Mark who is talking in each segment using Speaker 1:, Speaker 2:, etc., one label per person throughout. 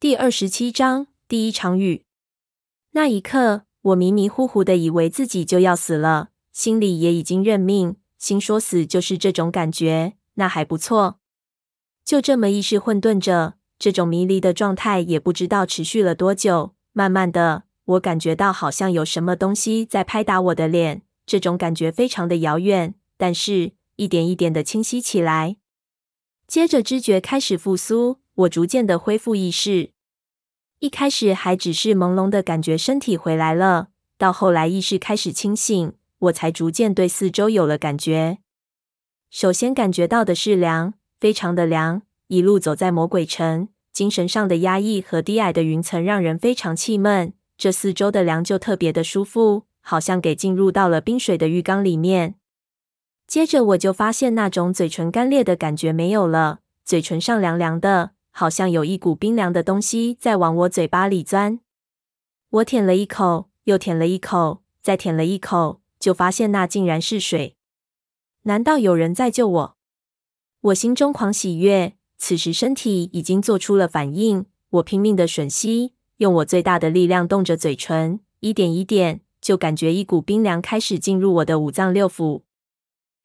Speaker 1: 第二十七章第一场雨。那一刻，我迷迷糊糊的以为自己就要死了，心里也已经认命，心说死就是这种感觉，那还不错。就这么意识混沌着，这种迷离的状态也不知道持续了多久。慢慢的，我感觉到好像有什么东西在拍打我的脸，这种感觉非常的遥远，但是一点一点的清晰起来。接着知觉开始复苏，我逐渐的恢复意识。一开始还只是朦胧的感觉身体回来了，到后来意识开始清醒，我才逐渐对四周有了感觉。首先感觉到的是凉，非常的凉。一路走在魔鬼城，精神上的压抑和低矮的云层让人非常气闷。这四周的凉就特别的舒服，好像给进入到了冰水的浴缸里面。接着我就发现那种嘴唇干裂的感觉没有了，嘴唇上凉凉的，好像有一股冰凉的东西在往我嘴巴里钻。我舔了一口，又舔了一口，再舔了一口，就发现那竟然是水。难道有人在救我？我心中狂喜悦，此时身体已经做出了反应。我拼命的吮吸，用我最大的力量动着嘴唇，一点一点，就感觉一股冰凉开始进入我的五脏六腑。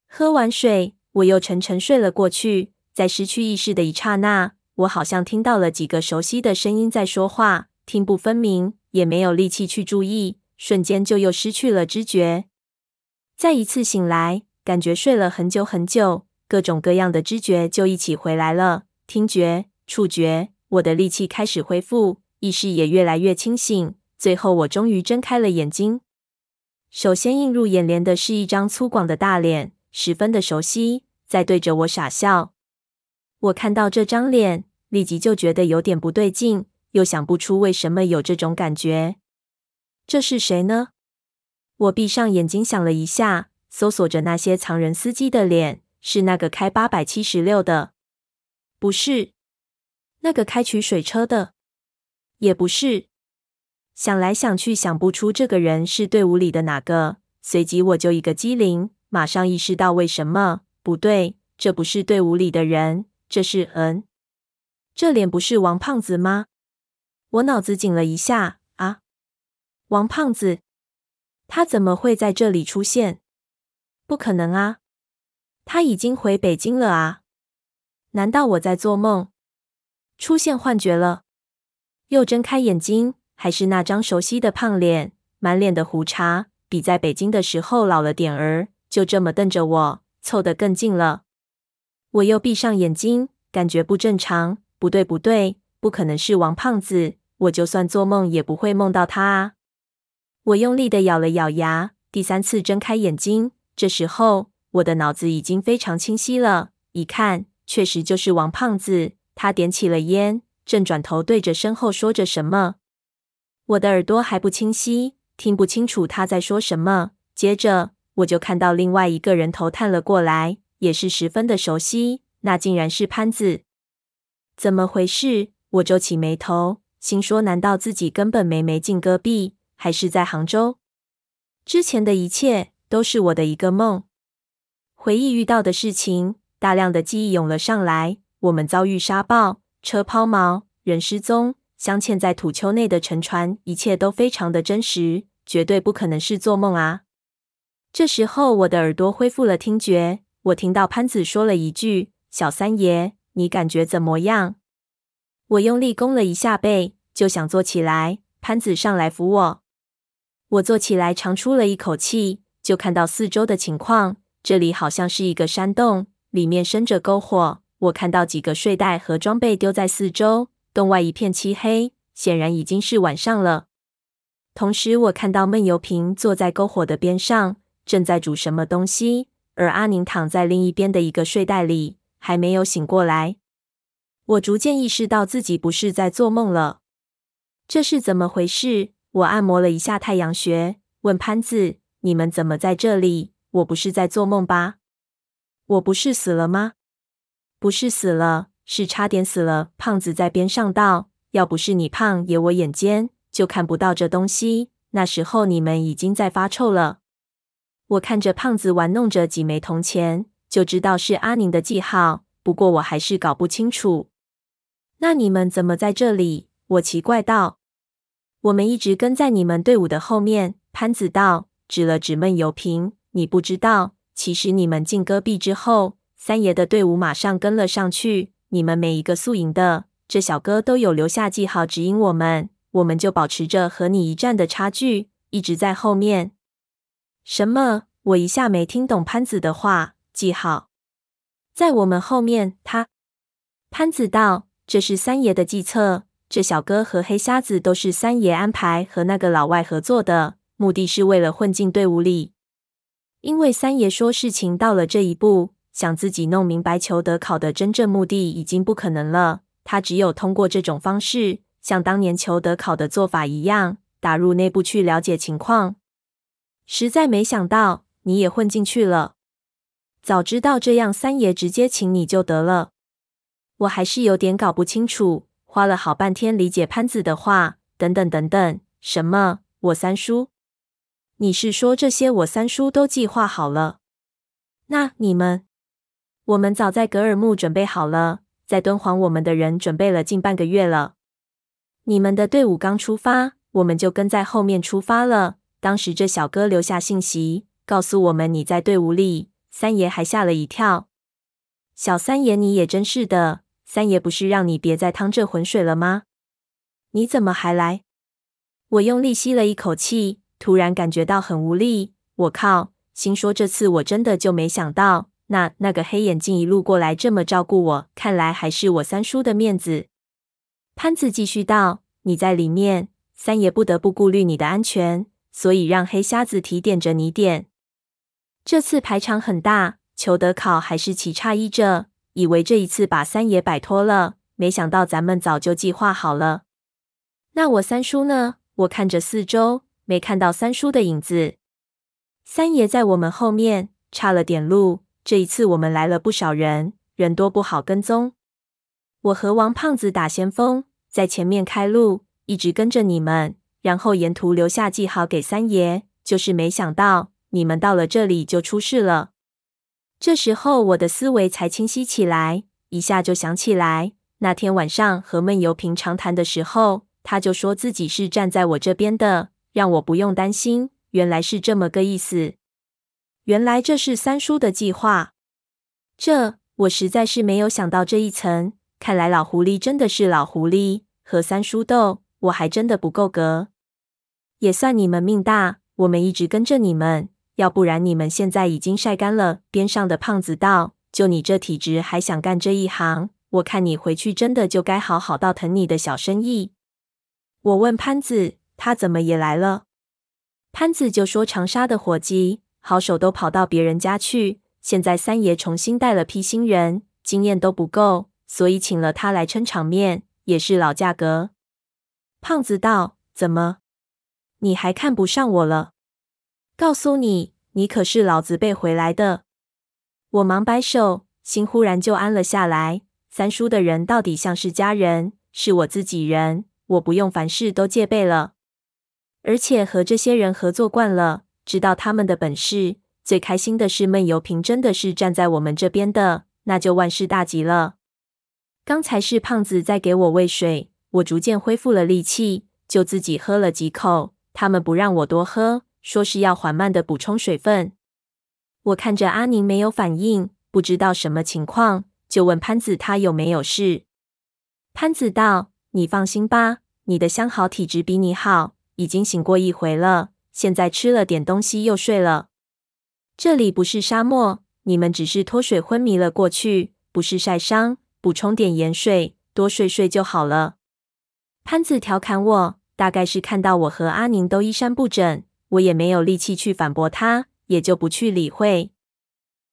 Speaker 1: 喝完水，我又沉沉睡了过去。在失去意识的一刹那，我好像听到了几个熟悉的声音在说话，听不分明，也没有力气去注意，瞬间就又失去了知觉。再一次醒来，感觉睡了很久很久，各种各样的知觉就一起回来了，听觉、触觉，我的力气开始恢复，意识也越来越清醒。最后，我终于睁开了眼睛。首先映入眼帘的是一张粗犷的大脸。十分的熟悉，在对着我傻笑。我看到这张脸，立即就觉得有点不对劲，又想不出为什么有这种感觉。这是谁呢？我闭上眼睛想了一下，搜索着那些藏人司机的脸，是那个开八百七十六的？不是。那个开取水车的？也不是。想来想去，想不出这个人是队伍里的哪个。随即我就一个机灵。马上意识到为什么不对，这不是队伍里的人，这是嗯，这脸不是王胖子吗？我脑子紧了一下啊，王胖子，他怎么会在这里出现？不可能啊，他已经回北京了啊！难道我在做梦，出现幻觉了？又睁开眼睛，还是那张熟悉的胖脸，满脸的胡茬，比在北京的时候老了点儿。就这么瞪着我，凑得更近了。我又闭上眼睛，感觉不正常。不对，不对，不可能是王胖子。我就算做梦也不会梦到他啊！我用力的咬了咬牙，第三次睁开眼睛。这时候，我的脑子已经非常清晰了。一看，确实就是王胖子。他点起了烟，正转头对着身后说着什么。我的耳朵还不清晰，听不清楚他在说什么。接着。我就看到另外一个人头探了过来，也是十分的熟悉，那竟然是潘子。怎么回事？我皱起眉头，心说：难道自己根本没没进戈壁，还是在杭州？之前的一切都是我的一个梦。回忆遇到的事情，大量的记忆涌了上来。我们遭遇沙暴，车抛锚，人失踪，镶嵌在土丘内的沉船，一切都非常的真实，绝对不可能是做梦啊！这时候，我的耳朵恢复了听觉。我听到潘子说了一句：“小三爷，你感觉怎么样？”我用力弓了一下背，就想坐起来。潘子上来扶我。我坐起来，长出了一口气，就看到四周的情况。这里好像是一个山洞，里面生着篝火。我看到几个睡袋和装备丢在四周，洞外一片漆黑，显然已经是晚上了。同时，我看到闷油瓶坐在篝火的边上。正在煮什么东西，而阿宁躺在另一边的一个睡袋里，还没有醒过来。我逐渐意识到自己不是在做梦了。这是怎么回事？我按摩了一下太阳穴，问潘子：“你们怎么在这里？我不是在做梦吧？我不是死了吗？不是死了，是差点死了。”胖子在边上道：“要不是你胖爷我眼尖，就看不到这东西。那时候你们已经在发臭了。”我看着胖子玩弄着几枚铜钱，就知道是阿宁的记号。不过我还是搞不清楚。那你们怎么在这里？我奇怪道。我们一直跟在你们队伍的后面。潘子道，指了指闷油瓶。你不知道，其实你们进戈壁之后，三爷的队伍马上跟了上去。你们每一个宿营的，这小哥都有留下记号指引我们，我们就保持着和你一战的差距，一直在后面。什么？我一下没听懂潘子的话。记号在我们后面。他潘子道：“这是三爷的计策。这小哥和黑瞎子都是三爷安排和那个老外合作的，目的是为了混进队伍里。因为三爷说事情到了这一步，想自己弄明白裘德考的真正目的已经不可能了。他只有通过这种方式，像当年裘德考的做法一样，打入内部去了解情况。实在没想到你也混进去了。早知道这样，三爷直接请你就得了。我还是有点搞不清楚，花了好半天理解潘子的话。等等等等，什么？我三叔？你是说这些我三叔都计划好了？那你们？我们早在格尔木准备好了，在敦煌我们的人准备了近半个月了。你们的队伍刚出发，我们就跟在后面出发了。当时这小哥留下信息，告诉我们你在队伍里。三爷还吓了一跳。小三爷，你也真是的。三爷不是让你别再趟这浑水了吗？你怎么还来？我用力吸了一口气，突然感觉到很无力。我靠！心说这次我真的就没想到，那那个黑眼镜一路过来这么照顾我，看来还是我三叔的面子。潘子继续道：“你在里面，三爷不得不顾虑你的安全，所以让黑瞎子提点着你点。”这次排场很大，裘德考还是奇诧异着，以为这一次把三爷摆脱了，没想到咱们早就计划好了。那我三叔呢？我看着四周，没看到三叔的影子。三爷在我们后面，差了点路。这一次我们来了不少人，人多不好跟踪。我和王胖子打先锋，在前面开路，一直跟着你们，然后沿途留下记号给三爷。就是没想到。你们到了这里就出事了。这时候我的思维才清晰起来，一下就想起来，那天晚上和闷油瓶长谈的时候，他就说自己是站在我这边的，让我不用担心。原来是这么个意思。原来这是三叔的计划。这我实在是没有想到这一层。看来老狐狸真的是老狐狸，和三叔斗，我还真的不够格。也算你们命大，我们一直跟着你们。要不然你们现在已经晒干了。边上的胖子道：“就你这体质，还想干这一行？我看你回去真的就该好好倒腾你的小生意。”我问潘子：“他怎么也来了？”潘子就说：“长沙的伙计好手都跑到别人家去，现在三爷重新带了批新人，经验都不够，所以请了他来撑场面，也是老价格。”胖子道：“怎么？你还看不上我了？”告诉你，你可是老子背回来的。我忙摆手，心忽然就安了下来。三叔的人到底像是家人，是我自己人，我不用凡事都戒备了。而且和这些人合作惯了，知道他们的本事。最开心的是闷油瓶真的是站在我们这边的，那就万事大吉了。刚才是胖子在给我喂水，我逐渐恢复了力气，就自己喝了几口。他们不让我多喝。说是要缓慢的补充水分。我看着阿宁没有反应，不知道什么情况，就问潘子他有没有事。潘子道：“你放心吧，你的相好体质比你好，已经醒过一回了，现在吃了点东西又睡了。这里不是沙漠，你们只是脱水昏迷了过去，不是晒伤，补充点盐水，多睡睡就好了。”潘子调侃我，大概是看到我和阿宁都衣衫不整。我也没有力气去反驳他，也就不去理会。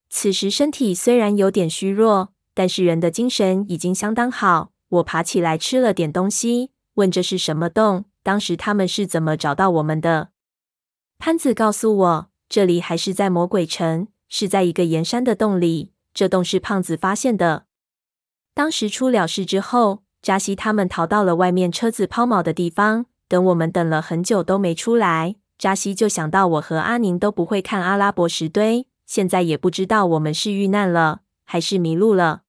Speaker 1: 此时身体虽然有点虚弱，但是人的精神已经相当好。我爬起来吃了点东西，问这是什么洞？当时他们是怎么找到我们的？潘子告诉我，这里还是在魔鬼城，是在一个岩山的洞里。这洞是胖子发现的。当时出了事之后，扎西他们逃到了外面车子抛锚的地方，等我们等了很久都没出来。扎西就想到我和阿宁都不会看阿拉伯石堆，现在也不知道我们是遇难了还是迷路了。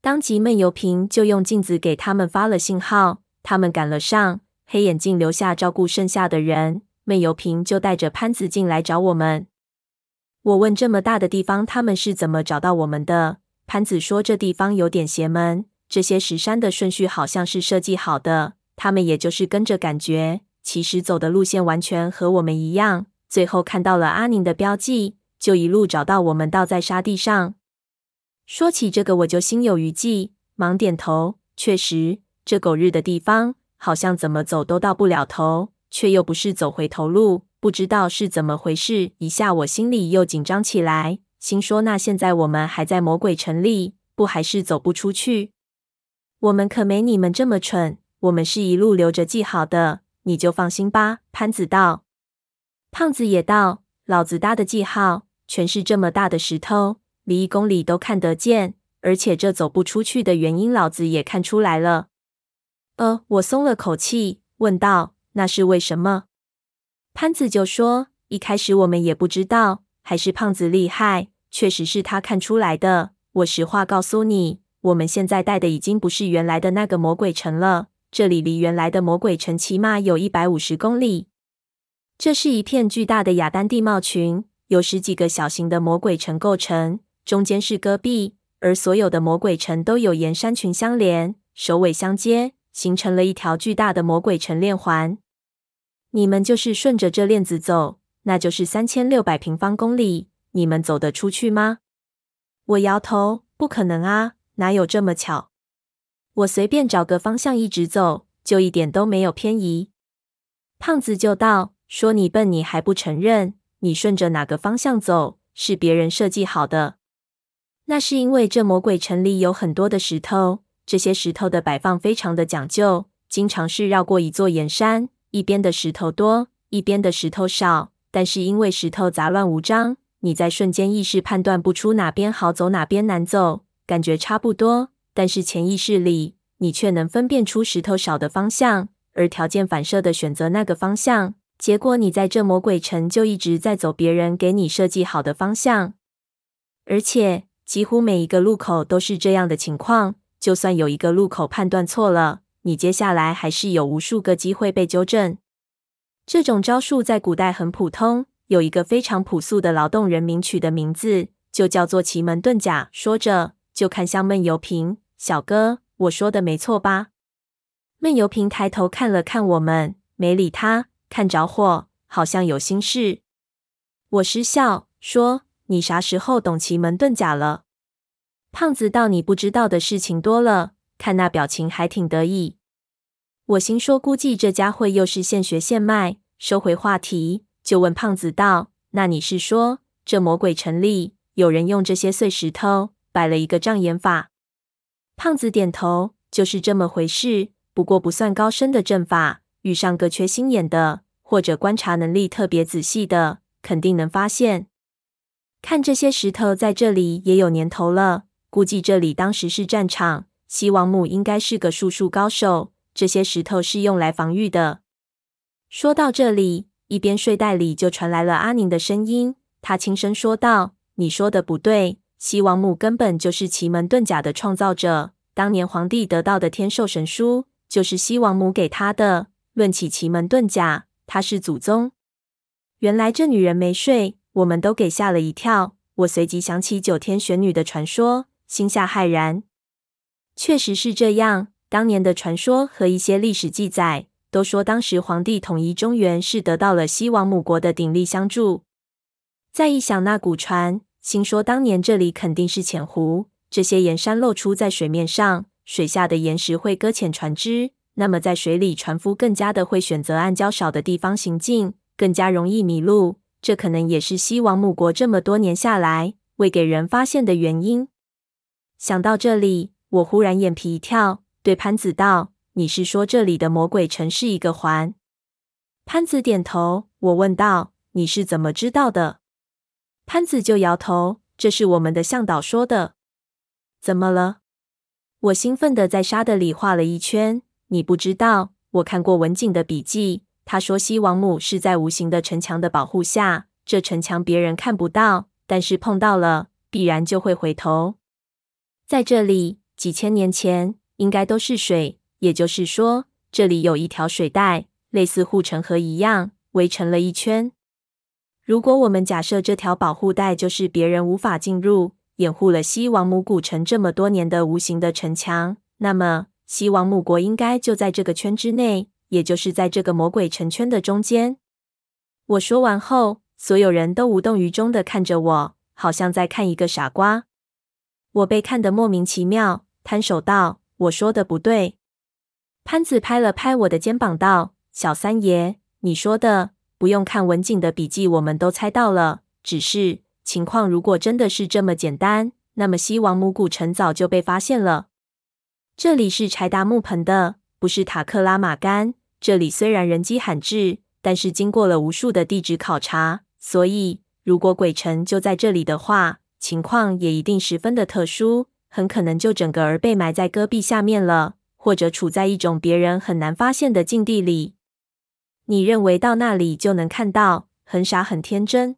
Speaker 1: 当即闷油瓶就用镜子给他们发了信号，他们赶了上，黑眼镜留下照顾剩下的人，闷油瓶就带着潘子进来找我们。我问这么大的地方，他们是怎么找到我们的？潘子说这地方有点邪门，这些石山的顺序好像是设计好的，他们也就是跟着感觉，其实走的路线完全和我们一样。最后看到了阿宁的标记，就一路找到我们，倒在沙地上。说起这个，我就心有余悸，忙点头。确实，这狗日的地方，好像怎么走都到不了头，却又不是走回头路，不知道是怎么回事。一下我心里又紧张起来，心说：那现在我们还在魔鬼城里，不还是走不出去？我们可没你们这么蠢，我们是一路留着记好的，你就放心吧。潘子道。胖子也道：“老子搭的记号全是这么大的石头，离一公里都看得见。而且这走不出去的原因，老子也看出来了。”呃，我松了口气，问道：“那是为什么？”潘子就说：“一开始我们也不知道，还是胖子厉害，确实是他看出来的。我实话告诉你，我们现在带的已经不是原来的那个魔鬼城了，这里离原来的魔鬼城起码有一百五十公里。”这是一片巨大的雅丹地貌群，由十几个小型的魔鬼城构成，中间是戈壁，而所有的魔鬼城都有沿山群相连，首尾相接，形成了一条巨大的魔鬼城链环。你们就是顺着这链子走，那就是三千六百平方公里，你们走得出去吗？我摇头，不可能啊，哪有这么巧？我随便找个方向一直走，就一点都没有偏移。胖子就道。说你笨，你还不承认？你顺着哪个方向走，是别人设计好的。那是因为这魔鬼城里有很多的石头，这些石头的摆放非常的讲究，经常是绕过一座岩山，一边的石头多，一边的石头少。但是因为石头杂乱无章，你在瞬间意识判断不出哪边好走，哪边难走，感觉差不多。但是潜意识里，你却能分辨出石头少的方向，而条件反射的选择那个方向。结果，你在这魔鬼城就一直在走别人给你设计好的方向，而且几乎每一个路口都是这样的情况。就算有一个路口判断错了，你接下来还是有无数个机会被纠正。这种招数在古代很普通，有一个非常朴素的劳动人民取的名字，就叫做奇门遁甲。说着，就看向闷油瓶，小哥，我说的没错吧？闷油瓶抬头看了看我们，没理他。看着火，好像有心事。我失笑说：“你啥时候懂奇门遁甲了？”胖子道：“你不知道的事情多了。”看那表情还挺得意。我心说：“估计这家伙又是现学现卖。”收回话题，就问胖子道：“那你是说，这魔鬼城里有人用这些碎石头摆了一个障眼法？”胖子点头：“就是这么回事。不过不算高深的阵法。”遇上个缺心眼的，或者观察能力特别仔细的，肯定能发现。看这些石头在这里也有年头了，估计这里当时是战场。西王母应该是个术数高手，这些石头是用来防御的。说到这里，一边睡袋里就传来了阿宁的声音，他轻声说道：“你说的不对，西王母根本就是奇门遁甲的创造者。当年皇帝得到的天授神书，就是西王母给他的。”论起奇门遁甲，他是祖宗。原来这女人没睡，我们都给吓了一跳。我随即想起九天玄女的传说，心下骇然。确实是这样，当年的传说和一些历史记载都说，当时皇帝统一中原是得到了西王母国的鼎力相助。再一想那古传，心说当年这里肯定是浅湖，这些岩山露出在水面上，水下的岩石会搁浅船只。那么，在水里，船夫更加的会选择暗礁少的地方行进，更加容易迷路。这可能也是西王母国这么多年下来未给人发现的原因。想到这里，我忽然眼皮一跳，对潘子道：“你是说这里的魔鬼城是一个环？”潘子点头。我问道：“你是怎么知道的？”潘子就摇头：“这是我们的向导说的。”怎么了？我兴奋地在沙地里画了一圈。你不知道，我看过文景的笔记。他说，西王母是在无形的城墙的保护下，这城墙别人看不到，但是碰到了，必然就会回头。在这里，几千年前应该都是水，也就是说，这里有一条水带，类似护城河一样，围成了一圈。如果我们假设这条保护带就是别人无法进入、掩护了西王母古城这么多年的无形的城墙，那么西王母国应该就在这个圈之内，也就是在这个魔鬼城圈的中间。我说完后，所有人都无动于衷的看着我，好像在看一个傻瓜。我被看得莫名其妙，摊手道：“我说的不对。”潘子拍了拍我的肩膀道：“小三爷，你说的。”不用看文景的笔记，我们都猜到了。只是情况如果真的是这么简单，那么西王母古城早就被发现了。这里是柴达木盆的，不是塔克拉玛干。这里虽然人迹罕至，但是经过了无数的地质考察，所以如果鬼城就在这里的话，情况也一定十分的特殊，很可能就整个儿被埋在戈壁下面了，或者处在一种别人很难发现的境地里。你认为到那里就能看到？很傻，很天真。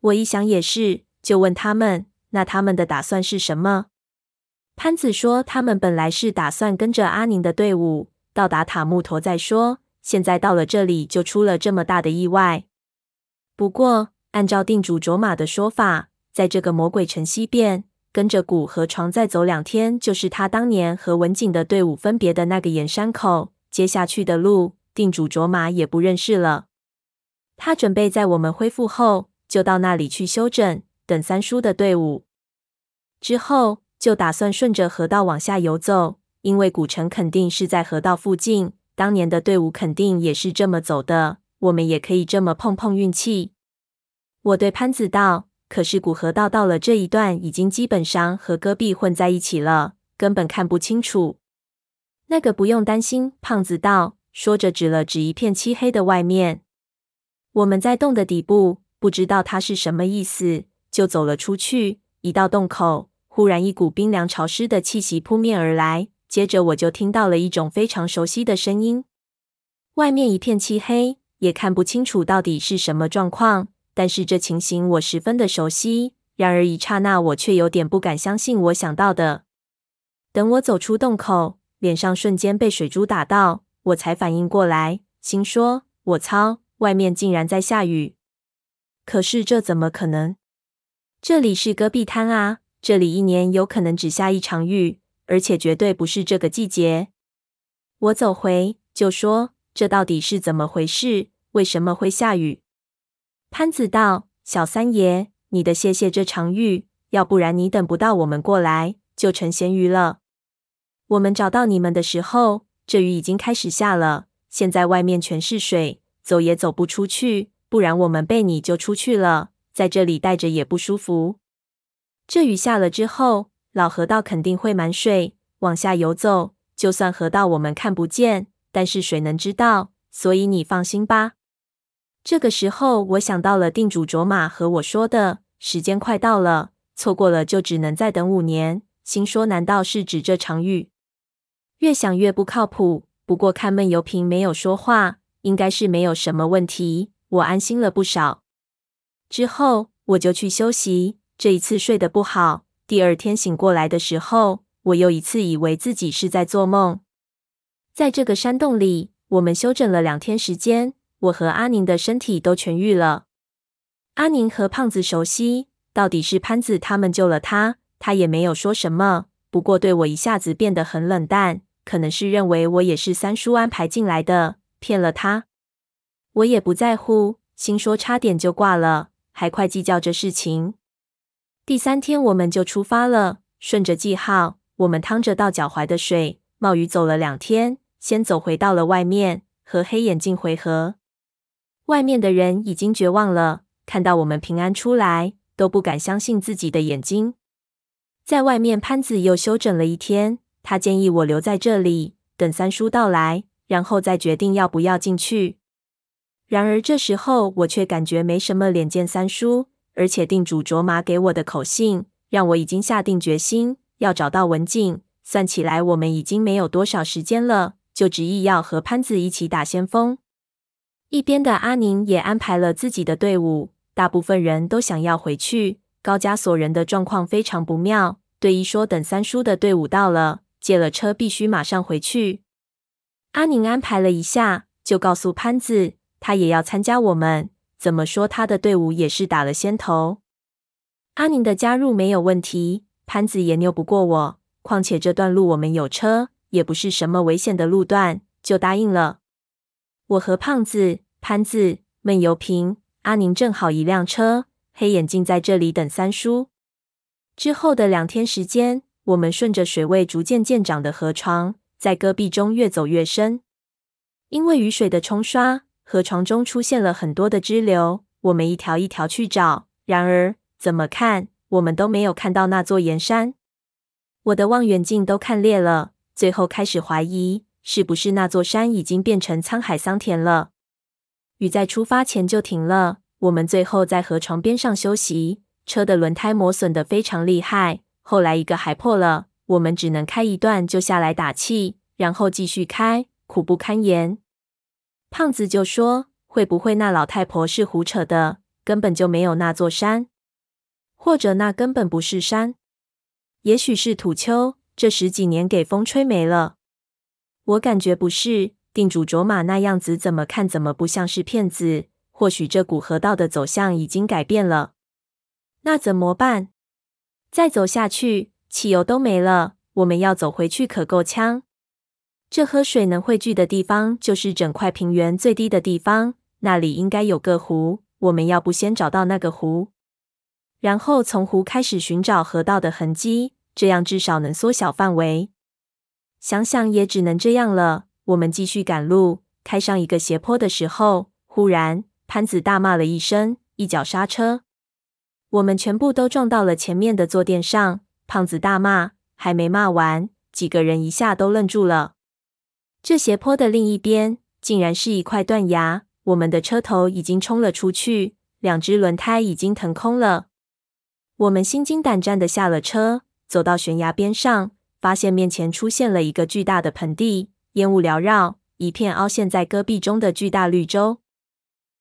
Speaker 1: 我一想也是，就问他们：“那他们的打算是什么？”潘子说：“他们本来是打算跟着阿宁的队伍到达塔木陀再说，现在到了这里就出了这么大的意外。不过，按照定主卓玛的说法，在这个魔鬼城西边，跟着古河床再走两天，就是他当年和文景的队伍分别的那个岩山口。接下去的路。”定主卓玛也不认识了。他准备在我们恢复后，就到那里去休整，等三叔的队伍。之后就打算顺着河道往下游走，因为古城肯定是在河道附近，当年的队伍肯定也是这么走的。我们也可以这么碰碰运气。我对潘子道：“可是古河道到了这一段，已经基本上和戈壁混在一起了，根本看不清楚。”那个不用担心，胖子道。说着，指了指一片漆黑的外面。我们在洞的底部，不知道他是什么意思，就走了出去。一到洞口，忽然一股冰凉潮湿的气息扑面而来，接着我就听到了一种非常熟悉的声音。外面一片漆黑，也看不清楚到底是什么状况，但是这情形我十分的熟悉。然而一刹那，我却有点不敢相信我想到的。等我走出洞口，脸上瞬间被水珠打到。我才反应过来，心说：“我操，外面竟然在下雨！可是这怎么可能？这里是戈壁滩啊，这里一年有可能只下一场雨，而且绝对不是这个季节。”我走回就说：“这到底是怎么回事？为什么会下雨？”潘子道：“小三爷，你得谢谢这场雨，要不然你等不到我们过来，就成咸鱼了。我们找到你们的时候。”这雨已经开始下了，现在外面全是水，走也走不出去。不然我们被你救出去了，在这里待着也不舒服。这雨下了之后，老河道肯定会满水，往下游走。就算河道我们看不见，但是水能知道，所以你放心吧。这个时候，我想到了定主卓玛和我说的时间快到了，错过了就只能再等五年。心说，难道是指这场雨？越想越不靠谱，不过看闷油瓶没有说话，应该是没有什么问题。我安心了不少。之后我就去休息，这一次睡得不好。第二天醒过来的时候，我又一次以为自己是在做梦。在这个山洞里，我们休整了两天时间，我和阿宁的身体都痊愈了。阿宁和胖子熟悉，到底是潘子他们救了他，他也没有说什么，不过对我一下子变得很冷淡。可能是认为我也是三叔安排进来的，骗了他。我也不在乎，心说差点就挂了，还快计较这事情。第三天我们就出发了，顺着记号，我们趟着到脚踝的水，冒雨走了两天，先走回到了外面，和黑眼镜回合。外面的人已经绝望了，看到我们平安出来，都不敢相信自己的眼睛。在外面，潘子又休整了一天。他建议我留在这里，等三叔到来，然后再决定要不要进去。然而这时候我却感觉没什么脸见三叔，而且定主卓玛给我的口信，让我已经下定决心要找到文静。算起来，我们已经没有多少时间了，就执意要和潘子一起打先锋。一边的阿宁也安排了自己的队伍，大部分人都想要回去。高加索人的状况非常不妙，对一说等三叔的队伍到了。借了车，必须马上回去。阿宁安排了一下，就告诉潘子，他也要参加我们。怎么说，他的队伍也是打了先头。阿宁的加入没有问题，潘子也拗不过我。况且这段路我们有车，也不是什么危险的路段，就答应了。我和胖子、潘子、闷油瓶、阿宁正好一辆车，黑眼镜在这里等三叔。之后的两天时间，我们顺着水位逐渐渐涨的河床，在戈壁中越走越深。因为雨水的冲刷，河床中出现了很多的支流。我们一条一条去找，然而怎么看，我们都没有看到那座岩山。我的望远镜都看裂了，最后开始怀疑，是不是那座山已经变成沧海桑田了。雨在出发前就停了，我们最后在河床边上休息。车的轮胎磨损得非常厉害，后来一个还破了，我们只能开一段就下来打气，然后继续开，苦不堪言。胖子就说：“会不会那老太婆是胡扯的？根本就没有那座山，或者那根本不是山，也许是土丘，这十几年给风吹没了。我感觉不是，定主卓玛那样子，怎么看怎么不像是骗子。或许这股河道的走向已经改变了。”那怎么办？再走下去，汽油都没了。我们要走回去可够呛。这喝水能汇聚的地方，就是整块平原最低的地方，那里应该有个湖。我们要不先找到那个湖，然后从湖开始寻找河道的痕迹，这样至少能缩小范围。想想也只能这样了。我们继续赶路，开上一个斜坡的时候，忽然潘子大骂了一声，一脚刹车。我们全部都撞到了前面的坐垫上。胖子大骂，还没骂完，几个人一下都愣住了。这斜坡的另一边，竟然是一块断崖。我们的车头已经冲了出去，两只轮胎已经腾空了。我们心惊胆战地下了车，走到悬崖边上，发现面前出现了一个巨大的盆地，烟雾缭绕，一片凹陷在戈壁中的巨大绿洲。